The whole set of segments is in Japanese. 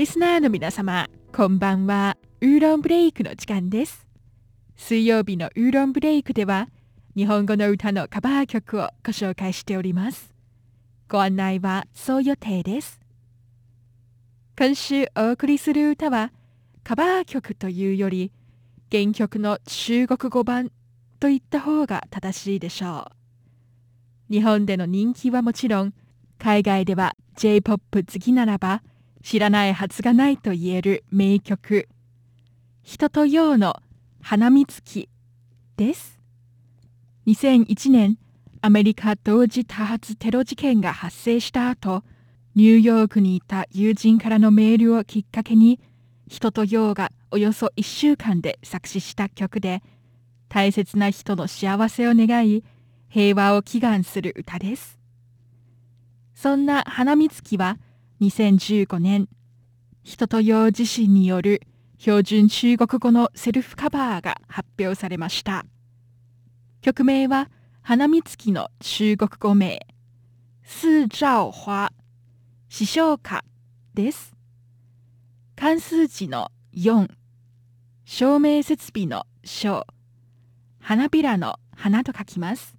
リスナーの皆様、こんばんは。ウーロンブレイクの時間です。水曜日のウーロンブレイクでは、日本語の歌のカバー曲をご紹介しております。ご案内はそう予定です。今週お送りする歌は、カバー曲というより、原曲の中国語版と言った方が正しいでしょう。日本での人気はもちろん、海外では J-POP 好きならば知らないはずがないと言える名曲「人とようの花見月」です。2001年アメリカ同時多発テロ事件が発生した後ニューヨークにいた友人からのメールをきっかけに人とようがおよそ1週間で作詞した曲で大切な人の幸せを願い平和を祈願する歌です。そんな花見月は2015年、人と用自身による標準中国語のセルフカバーが発表されました。曲名は花見月の中国語名、四兆花、師匠歌です。関数字の4、照明設備の章、花びらの花と書きます。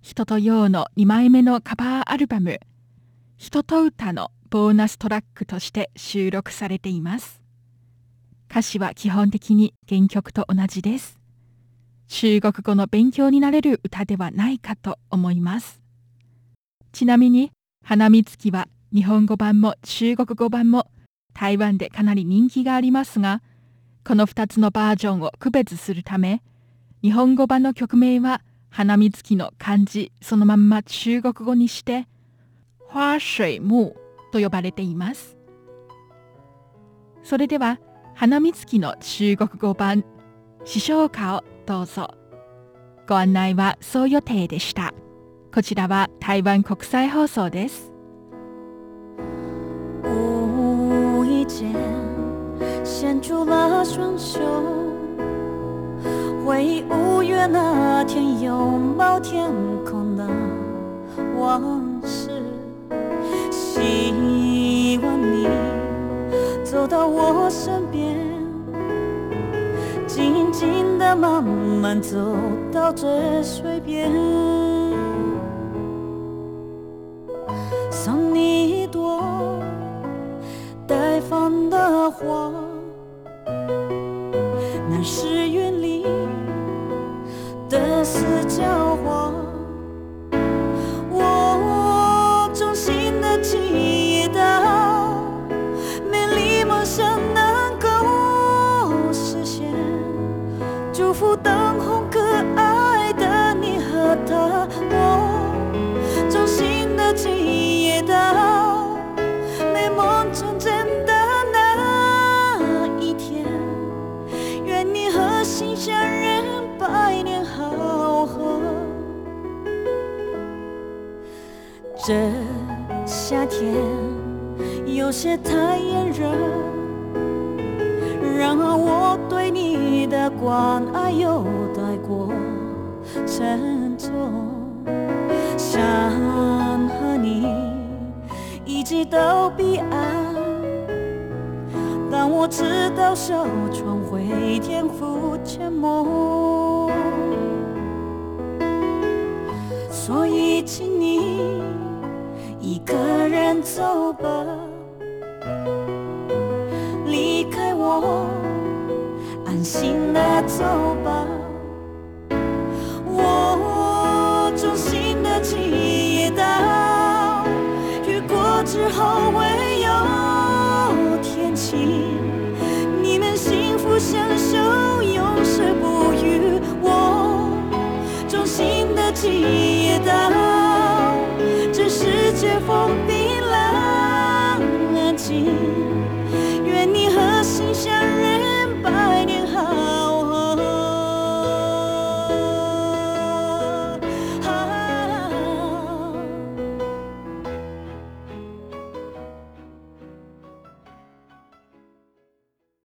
人とようの2枚目のカバーアルバム「人と歌」のボーナストラックとして収録されています。歌詞は基本的に原曲と同じです。中国語の勉強になれる歌ではないかと思います。ちなみに花見月は日本語版も中国語版も台湾でかなり人気がありますがこの2つのバージョンを区別するため日本語版の曲名は花見月の漢字そのまんま中国語にして花水木と呼ばれています。それでは花見月の中国語版師匠歌をどうぞ。ご案内はそう予定でした。こちらは台湾国際放送です。无意间牵住了双手回忆五月那天拥抱天空的往事，到我身边，静静的慢慢走到这水边，送你一朵待放的花，那是云里。的四角祝福灯红可爱的你和他。我衷心的祈祷，美梦成真的那一天，愿你和心相人，百年好合。这夏天有些太炎热，对你的关爱又太过沉重。想和你一起到彼岸，但我知道小船会颠覆沉默，所以请你。一个人走吧，行那走吧。我衷心的祈祷雨过之后会有天晴你们幸福相守永世不渝我。衷心的祈祷这世界风平浪静